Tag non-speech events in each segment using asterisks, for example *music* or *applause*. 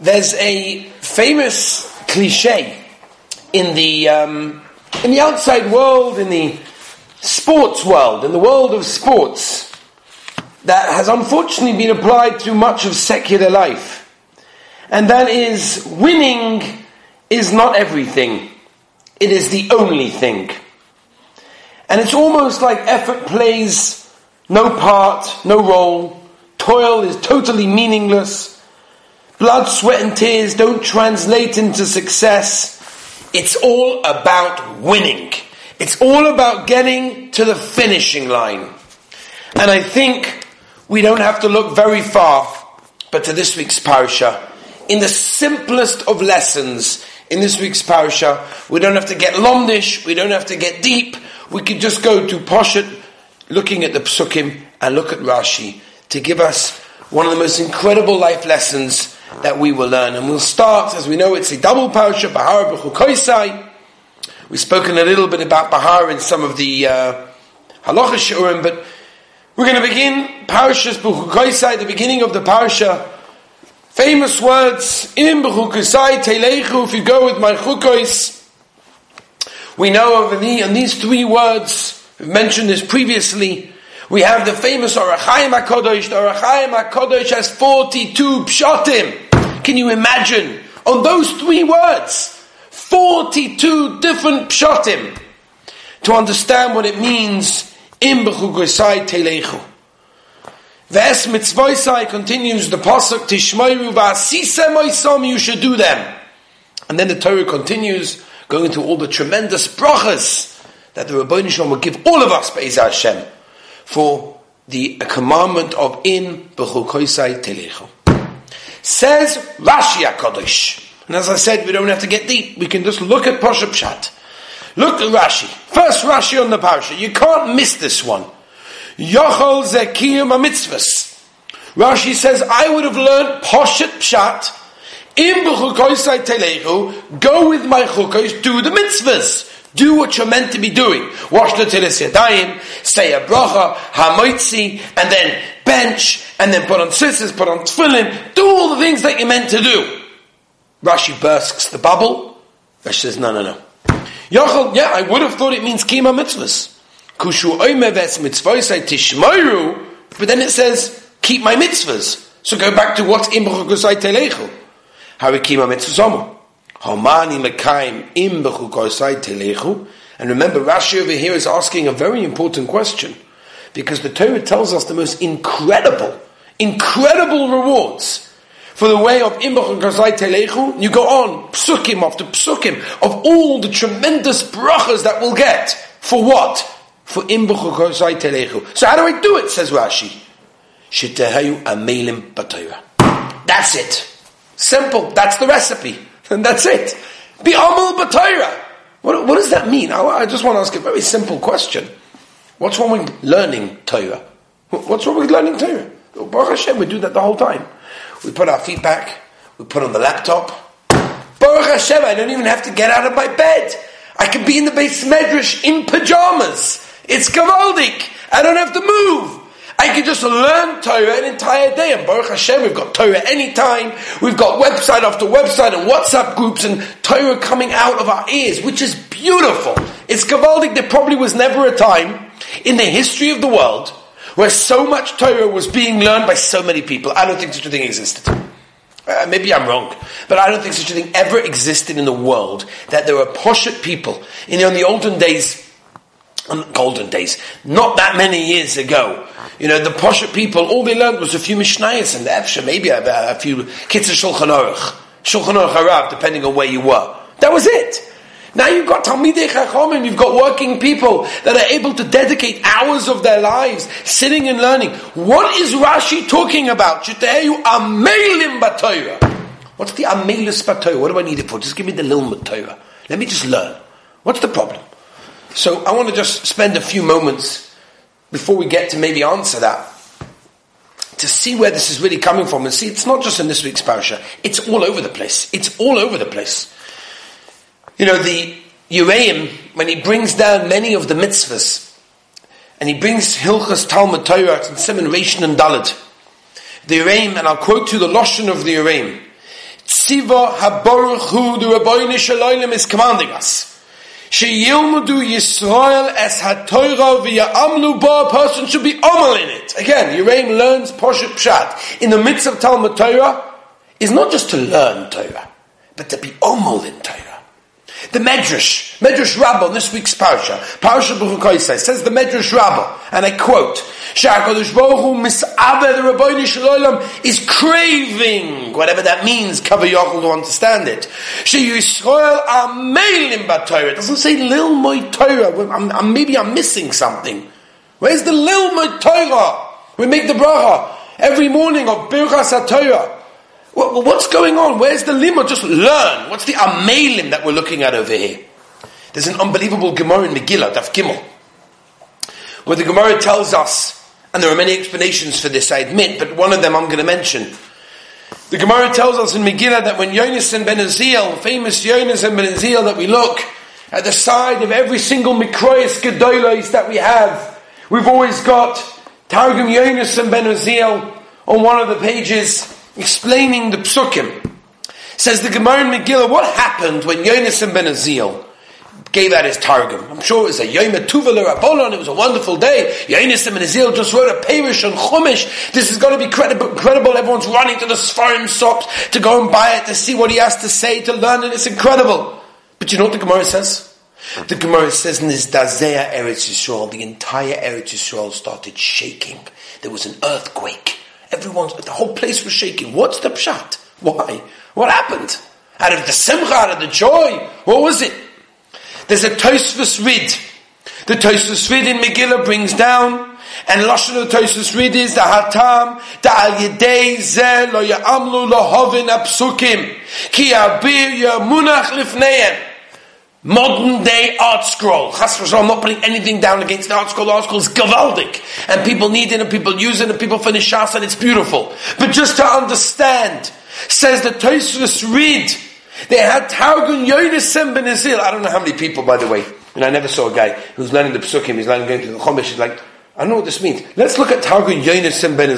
There's a famous cliche in the um, in the outside world, in the sports world, in the world of sports, that has unfortunately been applied to much of secular life, and that is winning is not everything; it is the only thing. And it's almost like effort plays no part, no role. Toil is totally meaningless Blood, sweat, and tears don't translate into success. It's all about winning. It's all about getting to the finishing line. And I think we don't have to look very far, but to this week's parasha. In the simplest of lessons in this week's parasha, we don't have to get lomdish, we don't have to get deep, we could just go to Poshet, looking at the psukim, and look at Rashi, to give us one of the most incredible life lessons that we will learn. And we'll start, as we know, it's a double parasha, Bahar B'chukoisai. We've spoken a little bit about Bahar in some of the uh, halacha but we're going to begin Parashas B'chukoisai, the beginning of the parasha. Famous words, Im B'chukoisai Teilechu, if you go with my chukos. We know of the, and these three words, we've mentioned this previously, we have the famous Ohr HaChaim HaKadosh. The Ohr HaChaim HaKadosh has 42 pshatim. Can you imagine? On those three words, 42 different pshatim. To understand what it means, Im b'chugosai telechu. Ves mitzvoisai continues the pasuk tishmoiru v'asisa moisom you should do them. And then the Torah continues, going into all the tremendous brachas that the Rabbi Shalom will give all of us, Be'ez Hashem for the commandment of in b'chukoisai telechu. Says Rashi HaKadosh. And as I said, we don't have to get deep. We can just look at Pasha Pshat. Look at Rashi. First Rashi on the parasha. You can't miss this one. Yochol zekiyum mitzvahs. Rashi says, I would have learned Poshet Pshat, in b'chukoisai telechu, go with my chukos, do the mitzvahs. Do what you're meant to be doing. Wash the tilis yadayim, say a bracha, hamoitzi, and then bench, and then put on tzitzis, put on tefillin, do all the things that you're meant to do. Rashi bursts the bubble. Rashi says, no, no, no. Yochel, yeah, I would have thought it means kima mitzvahs. Kushu oimeves but then it says, keep my mitzvahs. So go back to what's imbrach gusai telechu. How my mitzvahs Homani im telechu. And remember, Rashi over here is asking a very important question. Because the Torah tells us the most incredible, incredible rewards for the way of im telechu. You go on, psukim after psukim, of all the tremendous brachas that we'll get. For what? For im telechu. So how do I do it, says Rashi? Shitehayu amelim That's it. Simple. That's the recipe. And that's it. Be Amal B'Torah. What, what does that mean? I, I, just want to ask a very simple question. What's wrong with learning Torah? What's wrong with learning Torah? Baruch Hashem, we do that the whole time. We put our feet back, we put on the laptop. Baruch Hashem, I don't even have to get out of my bed. I can be in the base medrash in pajamas. It's gavaldik. I don't have to move. I can just learn Torah an entire day. And Baruch Hashem, we've got Torah anytime. We've got website after website and WhatsApp groups and Torah coming out of our ears, which is beautiful. It's Gavaldic. There probably was never a time in the history of the world where so much Torah was being learned by so many people. I don't think such a thing existed. Uh, maybe I'm wrong, but I don't think such a thing ever existed in the world that there were poshet people. Know, in the olden days, golden days, not that many years ago, you know, the Poshet people, all they learned was a few Mishnayos and the Efsha, maybe a, a few Kitzur Shulchan Aruch, Shulchan Aruch Harav, depending on where you were. That was it. Now you've got Talmidei Chachomim, you've got working people that are able to dedicate hours of their lives sitting and learning. What is Rashi talking about? Shiteyu Amelim Batoira. What's the Amelis Batoira? What do I need it for? Just give me the Lilmud Torah. Let me just learn. What's the problem? So I want to just spend a few moments before we get to maybe answer that, to see where this is really coming from and see it's not just in this week's parasha, it's all over the place. It's all over the place. You know, the Yereim, when he brings down many of the mitzvahs, and he brings Hilchas Talmud Torah and Simon Rishon and Dalit, the Yereim, and I'll quote to the Lashon of the Yereim, Tziva HaBaruch Hu, the Rabbeinu is commanding us. Sheyilmudu Yisrael es HaTorah v'ya'amlu ba, a person should be amal in it. Again, Yereim learns Poshut Pshat. In the midst of Talmud Torah, is not just to learn Torah, but to be amal in Torah. The Medrash, Medrash Rabbah, this week's Parsha, Parsha B'chukoisai, says the Medrash Rabbah, and I quote, Sha'akadosh Baruch Hu mis'aber the Rabbeinu Shalom is craving, whatever that means, cover Yochel to understand it. She'yisrael amelim b'Torah. It doesn't say lil moy Torah. Maybe I'm missing something. Where's the lil moy Torah? We make the bracha every morning of Birchas HaTorah. What's going on? Where's the limud? Just learn. What's the amelim that we're looking at over here? There's an unbelievable Gemara in Megillah, Daf Gimel, where the Gemara tells us, and there are many explanations for this, I admit, but one of them I'm going to mention. The Gemara tells us in Megillah that when Yonason Ben Uziel, famous Yonason Ben Uziel, that we look at the side of every single Mikrois Gedolos that we have, we've always got Targum Yonason Ben Uziel on one of the pages explaining the psukim. Says the Gemara in Megillah, what happened when Yonason Ben Uziel gave out his targum? I'm sure it was a Yom Tuva Apollon, it was a wonderful day. Yonason Ben Uziel just wrote a Perish on Chumash. This is going to be credible, credible. Everyone's running to the Sfarim shops to go and buy it, to see what he has to say, to learn it. It's incredible. But you know what the Gemara says? The Gemara says in this Eretz Yisrael, the entire Eretz Yisrael started shaking. There was an earthquake. Everyone's, the whole place was shaking. What's the pshat? Why? What happened? Out of the simcha, out of the joy? What was it? There's a Tosfos Rid. The Tosfos Rid in Megillah brings down, and Lashon of Tosfos Rid is the Hatam, the Al Yedei Ze Lo Ya'amlu Lo Hovin Apsukim, Ki Abir Yamunach Lifneim modern day ArtScroll. I'm not putting anything down against the art scroll. The ArtScroll is gavaldic. And people need it and people use it and people finish shas and it's beautiful. But just to understand, says the Tosfos Rid, they had Targum Yonis Ben. I don't know how many people, by the way. And I never saw a guy who's learning the Psukim, he's learning going to the Chumash, he's like, I know what this means. Let's look at Targum Yonis Ben.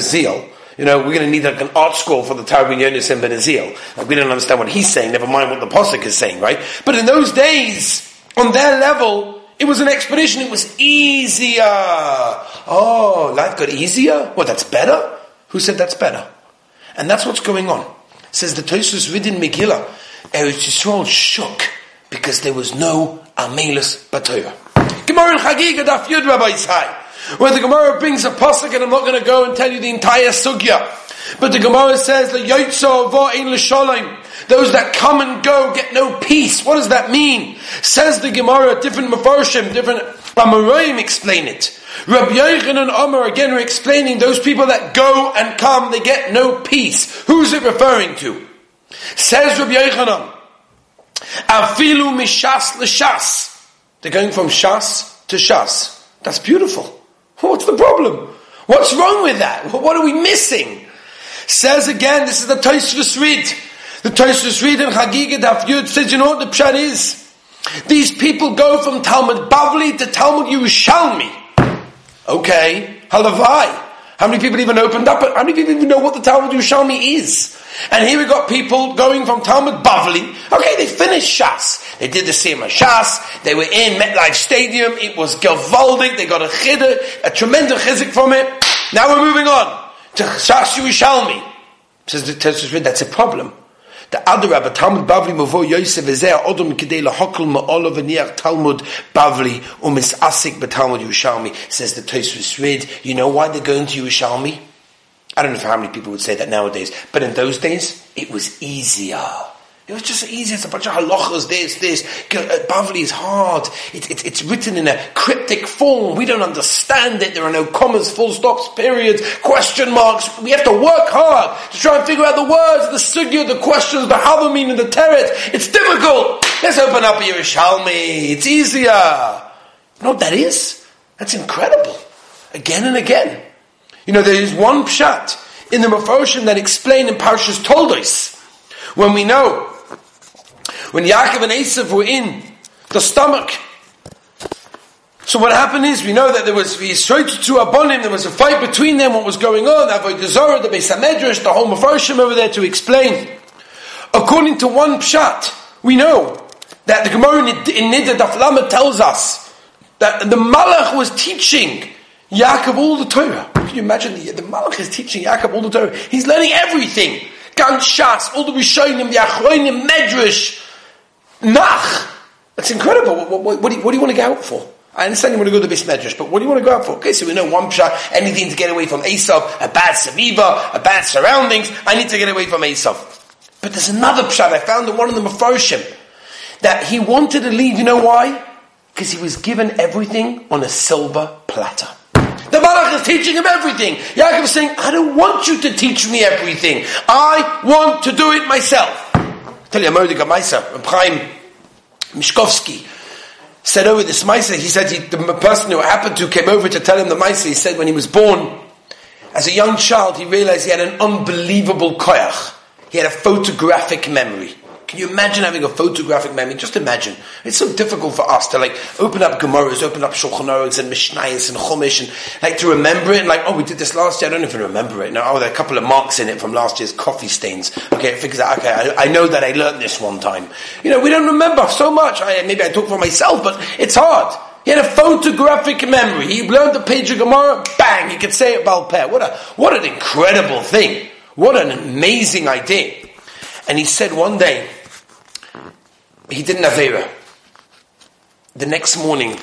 You know, we're going to need like an ArtScroll for the Targum Yonason Ben Uziel. Like we don't understand what he's saying, never mind what the Pasuk is saying, right? But in those days, on their level, it was an expedition, it was easier. Oh, life got easier? Well, that's better? Who said that's better? And that's what's going on. It says the Tosfos Rid in Megillah, Eretz Yisrael shook because there was no Amelus Batoya. Gemara in Chagiga Daf Yud Rabbi Yisai where the Gemara brings a pasuk, and I'm not going to go and tell you the entire sugya. But the Gemara says that Yotzo in l'sholim. Those that come and go get no peace. What does that mean? Says the Gemara, different mafarshim, different Amoraim explain it. Rabbi Yochanan and Omar again are explaining those people that go and come, they get no peace. Who's it referring to? Says Rabbi Yochanan, Afilu mishas l'shas. They're going from shas to shas. That's beautiful. What's the problem? What's wrong with that? What are we missing? Says again, this is the Tosfos Rid. The Tosfos Rid in Chagiga Daf Yud says, you know what the pshat is? These people go from Talmud Bavli to Talmud Yerushalmi. Okay, halavai. How many people even opened up? How many people even know what the Talmud Yerushalmi is? And here we got people going from Talmud Bavli. Okay, they finished Shas. They did the Siyama Shas. They were in MetLife Stadium. It was Gavaldik. They got a chiddush, a tremendous chizik from it. Now we're moving on to Shas Yerushalmi. Says the that's a problem. The other Rabbi Talmud Bavli Mavo Yosef Ezeh Odom Kidei Lahokol Ma'olav V'niach Talmud Bavli Umis Asik B'Talmud Yerushalmi says the Tosfos Rid. You know why they're going to Yerushalmi? I don't know how many people would say that nowadays, but in those days it was easier. It was just easy. It's a bunch of halachas, this, this. Bavli is hard. It, it, it's written in a cryptic form. We don't understand it. There are no commas, full stops, periods, question marks. We have to work hard to try and figure out the words, the sugya, the questions, the havamim, and the teret. It's difficult. Let's open up Yerushalmi. It's easier. You know what that is? That's incredible. Again and again. You know, there is one pshat in the Mephoshim that explain in Parshas Toldos when we know when Yaakov and Esav were in the stomach. So what happened is, we know that there was Yisroel to Abonim, there was a fight between them, what was going on, Avodah Zorah, the Beis HaMedrash, the whole Mepharshim over there to explain. According to one pshat, we know that the Gemara in Niddah Daf tells us that the Malach was teaching Yaakov all the Torah. Can you imagine the, the Malach is teaching Yaakov all the Torah? He's learning everything. Gan Shas, all the Rishonim, the Achroinim, Medrash, Nach. That's incredible. What, what, what, do you, what do you want to go out for? I understand you want to go to the Medrash, but what do you want to go out for? Okay, so we know one pshat, anything to get away from Esav, a bad Saviva, a bad surroundings, I need to get away from Esav. But there's another pshat I found in one of the Mepharshim, that he wanted to leave, you know why? Because he was given everything on a silver platter. The Malach is teaching him everything. Yaakov is saying, I don't want you to teach me everything. I want to do it myself. Tell you a Mordecai Maisa, Chaim Mishkovsky, said over this Maisa, he said he, the person who happened to came over to tell him the Maisa, he said when he was born, as a young child, he realized he had an unbelievable koyach. He had a photographic memory. Can you imagine having a photographic memory? Just imagine. It's so difficult for us to like open up Gemaras, open up Shulchan and Mishnayos and Chumash and like to remember it and like, oh, we did this last year. I don't even remember it. Now, oh, there are a couple of marks in it from last year's coffee stains. Okay, it figures out, okay, I, I know that I learned this one time. You know, we don't remember so much. I, maybe I talk for myself, but it's hard. He had a photographic memory. He learned the page of Gemara, bang, he could say it Balpeh. What a, what an incredible thing. What an amazing idea. And he said one day, he did an Avera. The next morning,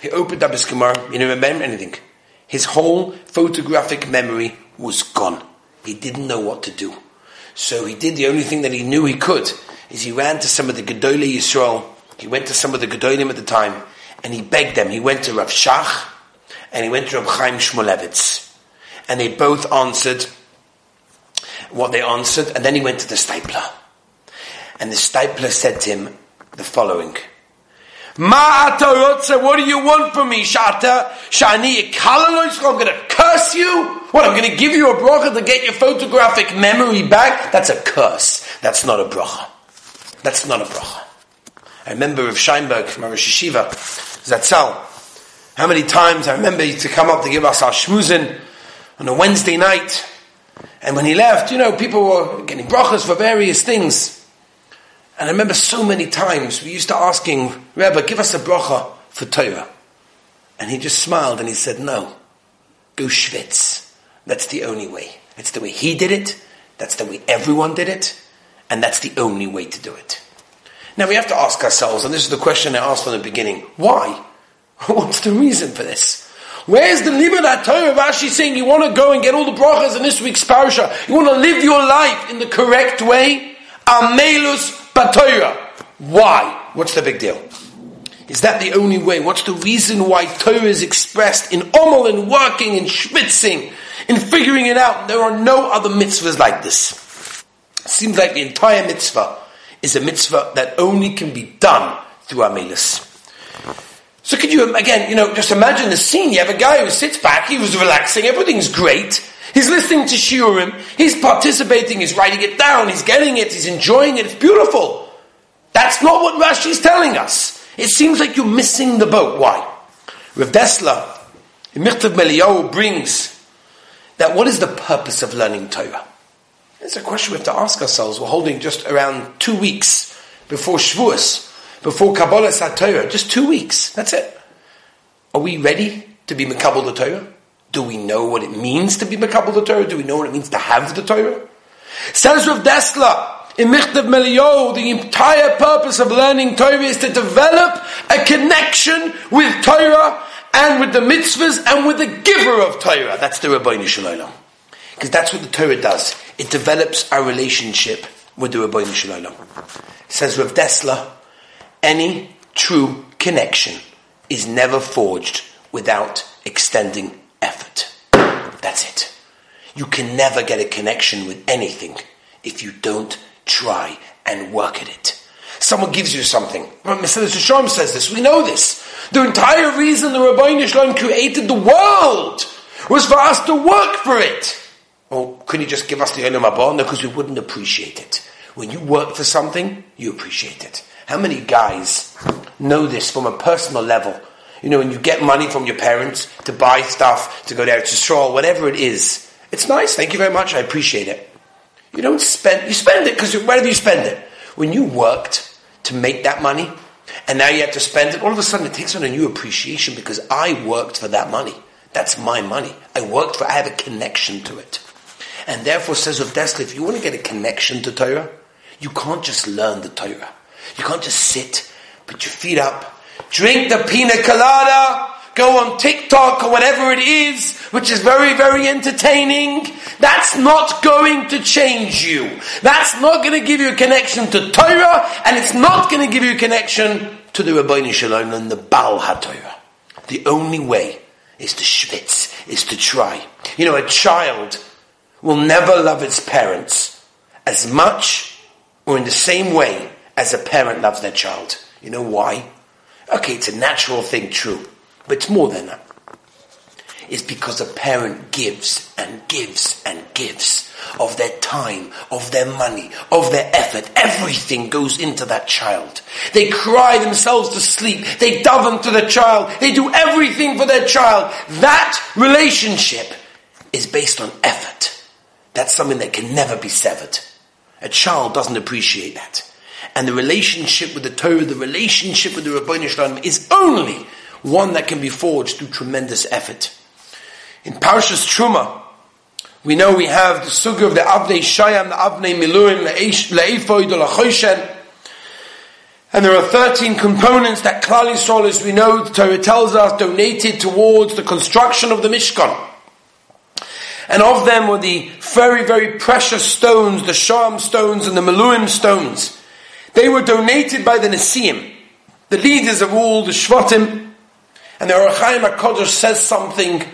he opened up his Gemara, he didn't remember anything. His whole photographic memory was gone. He didn't know what to do. So he did the only thing that he knew he could, is he ran to some of the Gedolei Yisrael, he went to some of the Gedolim at the time, and he begged them. He went to Rav Shach, and he went to Rav Chaim Shmulevitz. And they both answered what they answered, and then he went to the Steipler. And the Steipler said to him the following. What do you want from me, Shata? Shani I'm going to curse you? What, I'm going to give you a bracha to get your photographic memory back? That's a curse. That's not a bracha. That's not a bracha. I remember of Scheinberg, my Rosh Yeshiva, Zatzal. How many times I remember he to come up to give us our shmuzin on a Wednesday night. And when he left, you know, people were getting brachas for various things. And I remember so many times we used to ask him, Rebbe, give us a bracha for Torah. And he just smiled and he said, no, go schwitz. That's the only way. It's the way he did it. That's the way everyone did it. And that's the only way to do it. Now we have to ask ourselves, and this is the question I asked from the beginning, why? *laughs* What's the reason for this? Where's the limit that Torah Rashi saying you want to go and get all the brachas in this week's parasha? You want to live your life in the correct way? Amelus batoira. Why? What's the big deal? Is that the only way? What's the reason why Torah is expressed in omel and working and schwitzing and figuring it out? There are no other mitzvahs like this. Seems like the entire mitzvah is a mitzvah that only can be done through Amelis. So could you, again, you know, just imagine the scene. You have a guy who sits back, he was relaxing, everything's great. He's listening to Shiurim, he's participating, he's writing it down, he's getting it, he's enjoying it, it's beautiful. That's not what Rashi's telling us. It seems like you're missing the boat. Why? Rav Dessler, in Michtav MeEliyahu brings that what is the purpose of learning Torah? It's a question we have to ask ourselves. We're holding just around two weeks before Shavuos, before Kabbalah Torah, just two weeks. That's it. Are we ready to be Makabal the Torah? Do we know what it means to be Mekabal the Torah? Do we know what it means to have the Torah? Says Rav Dessler, in Michtav MeEliyahu, the entire purpose of learning Torah is to develop a connection with Torah and with the mitzvahs and with the giver of Torah. That's the Rabbi Shalom. Because that's what the Torah does. It develops our relationship with the Rabbi Shalom. Says Rav Dessler, any true connection is never forged without extending effort. That's it. You can never get a connection with anything if you don't try and work at it. Someone gives you something. Mr. Shalom says this. We know this. The entire reason the Rabbi Shalom created the world was for us to work for it. Well, couldn't he just give us the Olam? No, because we wouldn't appreciate it. When you work for something, you appreciate it. How many guys know this from a personal level? You know, when you get money from your parents to buy stuff, to go there to stroll, whatever it is, it's nice. Thank you very much. I appreciate it. You don't spend, you spend it because where do you spend it? When you worked to make that money, and now you have to spend it, all of a sudden it takes on a new appreciation because I worked for that money. That's my money. I worked for, I have a connection to it. And therefore says of Dessler, if you want to get a connection to Torah, you can't just learn the Torah. You can't just sit, put your feet up, drink the pina colada, go on TikTok or whatever it is, which is very, very entertaining. That's not going to change you. That's not going to give you a connection to Torah, and it's not going to give you a connection to the Rabbeinu Shalom and the Baal HaTorah. The only way is to schwitz, is to try. You know, a child will never love its parents as much or in the same way as a parent loves their child. You know why? Okay, it's a natural thing, true. But it's more than that. It's because a parent gives and gives and gives of their time, of their money, of their effort. Everything goes into that child. They cry themselves to sleep. They daven to the child. They do everything for their child. That relationship is based on effort. That's something that can never be severed. A child doesn't appreciate that. And the relationship with the Torah, the relationship with the Rabbi Shalom is only one that can be forged through tremendous effort. In Parshas Truma, we know we have the suga of the Avnei Shoham, the Avnei Miluim, Le'efoid, Le'choshen, and there are 13 components that Klal Yisrael, as we know, the Torah tells us, donated towards the construction of the Mishkan. And of them were the very, very precious stones, the Sham stones and the Meluim stones. They were donated by the Nesiim, the leaders of all the Shvatim, and the Ohr HaKadosh says something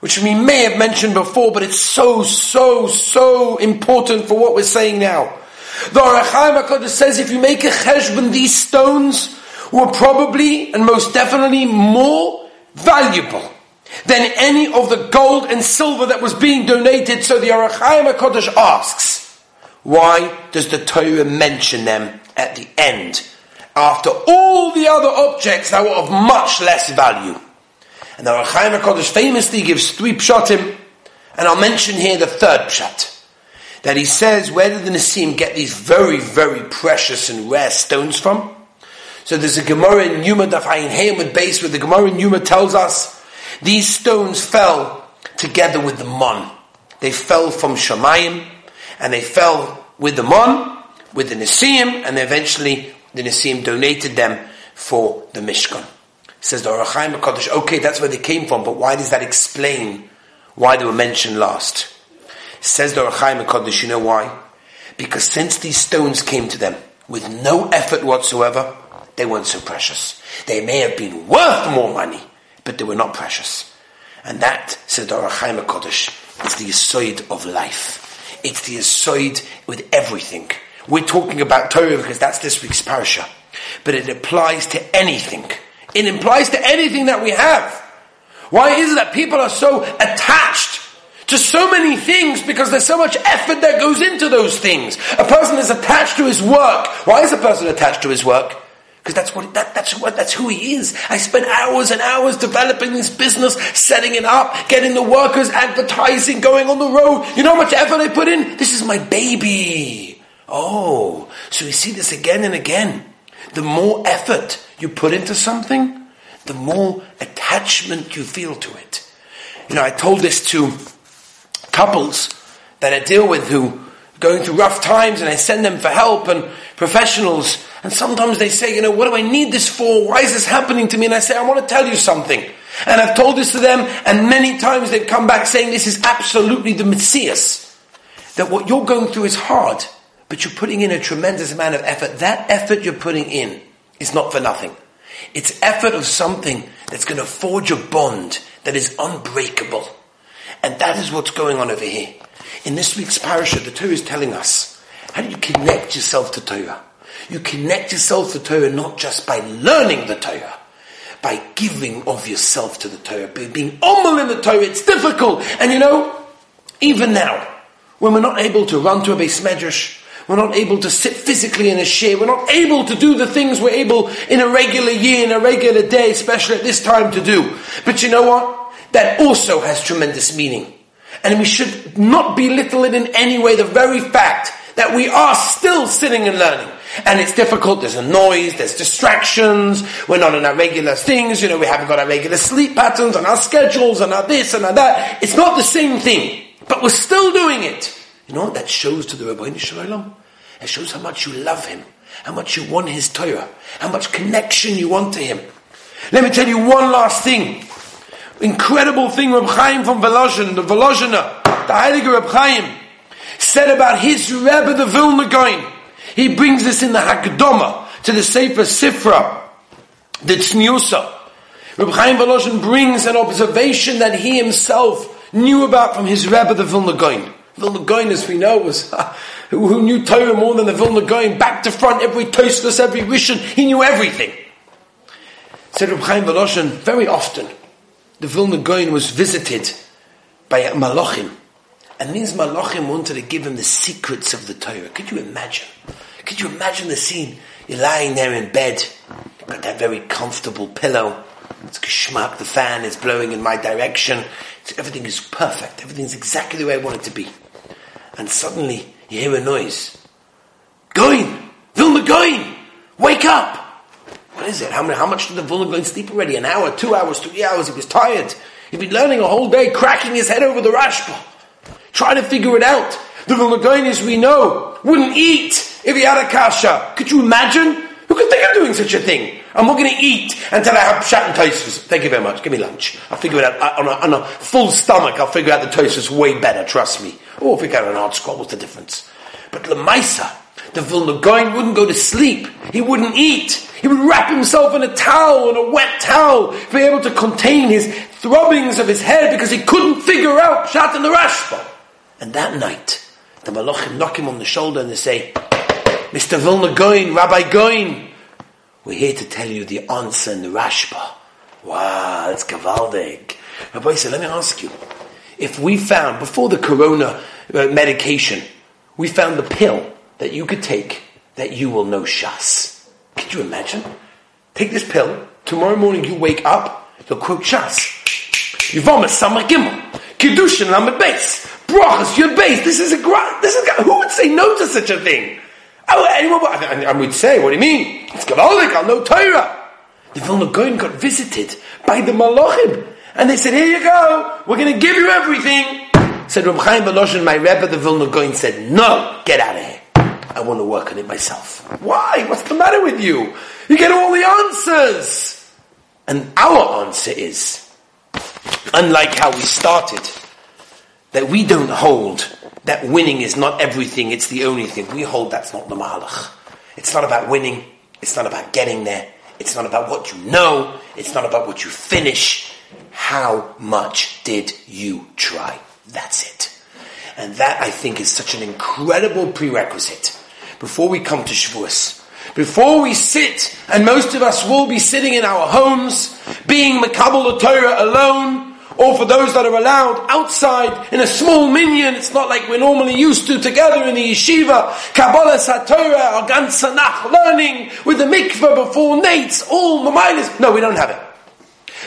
which we may have mentioned before, but it's so, so, so important for what we're saying now. The Ohr HaKadosh says if you make a cheshbon, these stones were probably and most definitely more valuable than any of the gold and silver that was being donated. So the Ohr HaKadosh asks, why does the Torah mention them at the end after all the other objects that were of much less value. And the Rachaim HaKadosh famously gives three pshatim, and I'll mention here the third pshat. That he says, where did the Nesiim get these very, very precious and rare stones from? So there's a Gemara in Yuma Daf Ayin Hayamud base where the Gemara in Yuma tells us these stones fell together with the Mon. They fell from Shemayim, and they fell with the Mon, with the Nisim, and eventually the Nesiim donated them for the Mishkan. Says the Ohr HaChaim HaKadosh, okay, that's where they came from, but why does that explain why they were mentioned last? Says the Ohr HaChaim HaKadosh, you know why? Because since these stones came to them with no effort whatsoever, they weren't so precious. They may have been worth more money, but they were not precious. And that, says the Ohr HaChaim HaKadosh, is the Yisoid of life. It's the Yisoid with everything. We're talking about Torah because that's this week's parasha. But it applies to anything. It implies to anything that we have. Why is it that people are so attached to so many things because there's so much effort that goes into those things? A person is attached to his work. Why is a person attached to his work? Because that's what that, that's what that's who he is. I spent hours and hours developing this business, setting it up, getting the workers, advertising, going on the road. You know how much effort I put in? This is my baby. Oh, so we see this again and again. The more effort you put into something, the more attachment you feel to it. You know, I told this to couples that I deal with who going through rough times and I send them for help and professionals and sometimes they say, you know, what do I need this for? Why is this happening to me? And I say, I want to tell you something. And I've told this to them and many times they've come back saying this is absolutely the Messias. That what you're going through is hard but you're putting in a tremendous amount of effort. That effort you're putting in is not for nothing. It's effort of something that's going to forge a bond that is unbreakable. And that is what's going on over here. In this week's parasha, the Torah is telling us, how do you connect yourself to Torah? You connect yourself to Torah not just by learning the Torah, by giving of yourself to the Torah, by being omal in the Torah. It's difficult. And you know, even now, when we're not able to run to a base medrash, we're not able to sit physically in a chair. We're not able to do the things we're able in a regular year, in a regular day, especially at this time to do. But you know what? That also has tremendous meaning. And we should not belittle it in any way, the very fact that we are still sitting and learning. And it's difficult, there's a noise, there's distractions, we're not in our regular things, you know, we haven't got our regular sleep patterns and our schedules and our this and our that. It's not the same thing, but we're still doing it. You know what that shows to the Rabbi Shalom? It shows how much you love him, how much you want his Torah, how much connection you want to him. Let me tell you one last thing. Incredible thing Reb Chaim from Volozhin, the Volozhiner, the Heiliger Reb Chaim, said about his Rebbe, the Vilna Gaon. He brings this in the Hakdama to the Sefer Sifra, the Tzniusa. Reb Chaim Volozhin brings an observation that he himself knew about from his Rebbe, the Vilna Gaon. Vilna Gaon, as we know, was *laughs* who knew Torah more than the Vilna Gaon, back to front, every Tosfos, every Rishon, he knew everything. Said Reb Chaim very often, the Vilna Gaon was visited by Malachim. And these Malachim wanted to give him the secrets of the Torah. Could you imagine? Could you imagine the scene? You're lying there in bed, got that very comfortable pillow. It's geschmack, the fan is blowing in my direction. everything is perfect. Everything's exactly the way I want it to be. And suddenly, you hear a noise. Going! Vilna going! Wake up! What is it? How, many, how much did the Vilna go and sleep already? An hour, two hours, three hours? He was tired. He'd been learning a whole day, cracking his head over the Rashba, trying to figure it out. The Vilna as we know, wouldn't eat if he had a kasha. Could you imagine? Could think of doing such a thing? I'm not going to eat until I have pshat and toasters. Thank you very much. Give me lunch. I'll figure it out on a, on a full stomach. I'll figure out the toasters way better. Trust me. Or if we got an art scroll, what's the difference? But Lemaisa, the Vilna Gaon wouldn't go to sleep. He wouldn't eat. He would wrap himself in a towel, in a wet towel, to be able to contain his throbbings of his head because he couldn't figure out Pshat and the Rashba. And that night, the Malachim knock him on the shoulder and they say, Mr. Vilna Gaon, Rabbi Gaon, we're here to tell you the answer in the Rashba. Wow, that's Gavaldig. Rabbi said, let me ask you, if we found, before the corona uh, medication, we found the pill that you could take that you will know Shas. Could you imagine? Take this pill. Tomorrow morning you wake up, you'll quote Shas. Yivom Samar Gimel. Kiddushin Lamed Beis. Brachas Yud Beis. This is a great, this is a, who would say no to such a thing? Oh, I would say, what do you mean? It's Gavaldik, I'll know Torah. The Vilna Gaon got visited by the Malachim. And they said, here you go, we're going to give you everything. Said Reb Chaim Volozhin, my Rebbe, the Vilna Gaon said, no, get out of here. I want to work on it myself. Why? What's the matter with you? You get all the answers. And our answer is, unlike how we started, that we don't hold that winning is not everything, it's the only thing. We hold that's not the mahalach. It's not about winning, it's not about getting there, it's not about what you know, it's not about what you finish. How much did you try? That's it. And that I think is such an incredible prerequisite before we come to Shavuos. Before we sit, and most of us will be sitting in our homes, being Makabal Torah alone, or for those that are allowed outside in a small minyan, it's not like we're normally used to together in the yeshiva, Kabbalah Satorah, or Sanach, learning with the mikveh before Nates, all the milas. No, we don't have it.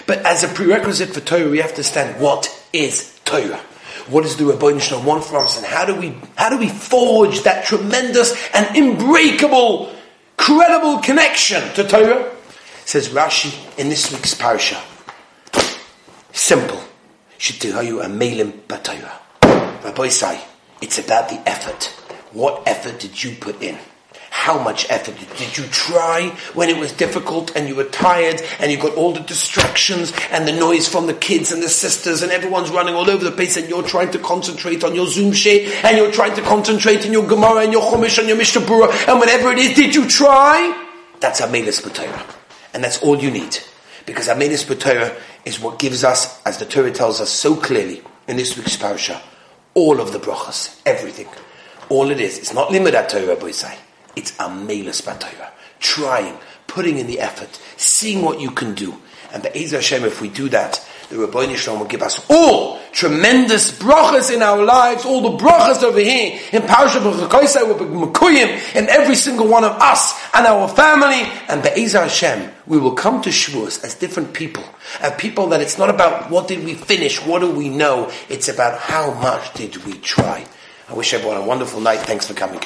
But as a prerequisite for Torah, we have to understand what is Torah. What does the Rabbi Shalom want from us, and how do we how do we forge that tremendous and unbreakable, credible connection to Torah? Says Rashi in this week's parasha. Simple. Shitihayu amelim batayra. Rabbi say it's about the effort. What effort did you put in? How much effort did you try when it was difficult and you were tired and you got all the distractions and the noise from the kids and the sisters and everyone's running all over the place and you're trying to concentrate on your Zoom share and you're trying to concentrate on your Gemara and your Chumash and your Mishnah and whatever it is, did you try? That's a Amelis B'Torah. And that's all you need. Because Amelis B'Torah is what gives us, as the Torah tells us so clearly in this week's parasha, all of the brachas, everything. All it is. It's not limud Torah, boy say. It's a melus batayra. Trying, putting in the effort, seeing what you can do. And Be'ez Hashem, if we do that, the Rabbi Shalom will give us all tremendous brachas in our lives, all the brachas over here in Parashat B'chukoisai will be Mekuyim in every single one of us and our family, and Be'ezah Hashem, we will come to Shavuos as different people, as people that it's not about what did we finish, what do we know, it's about how much did we try. I wish everyone a wonderful night. Thanks for coming.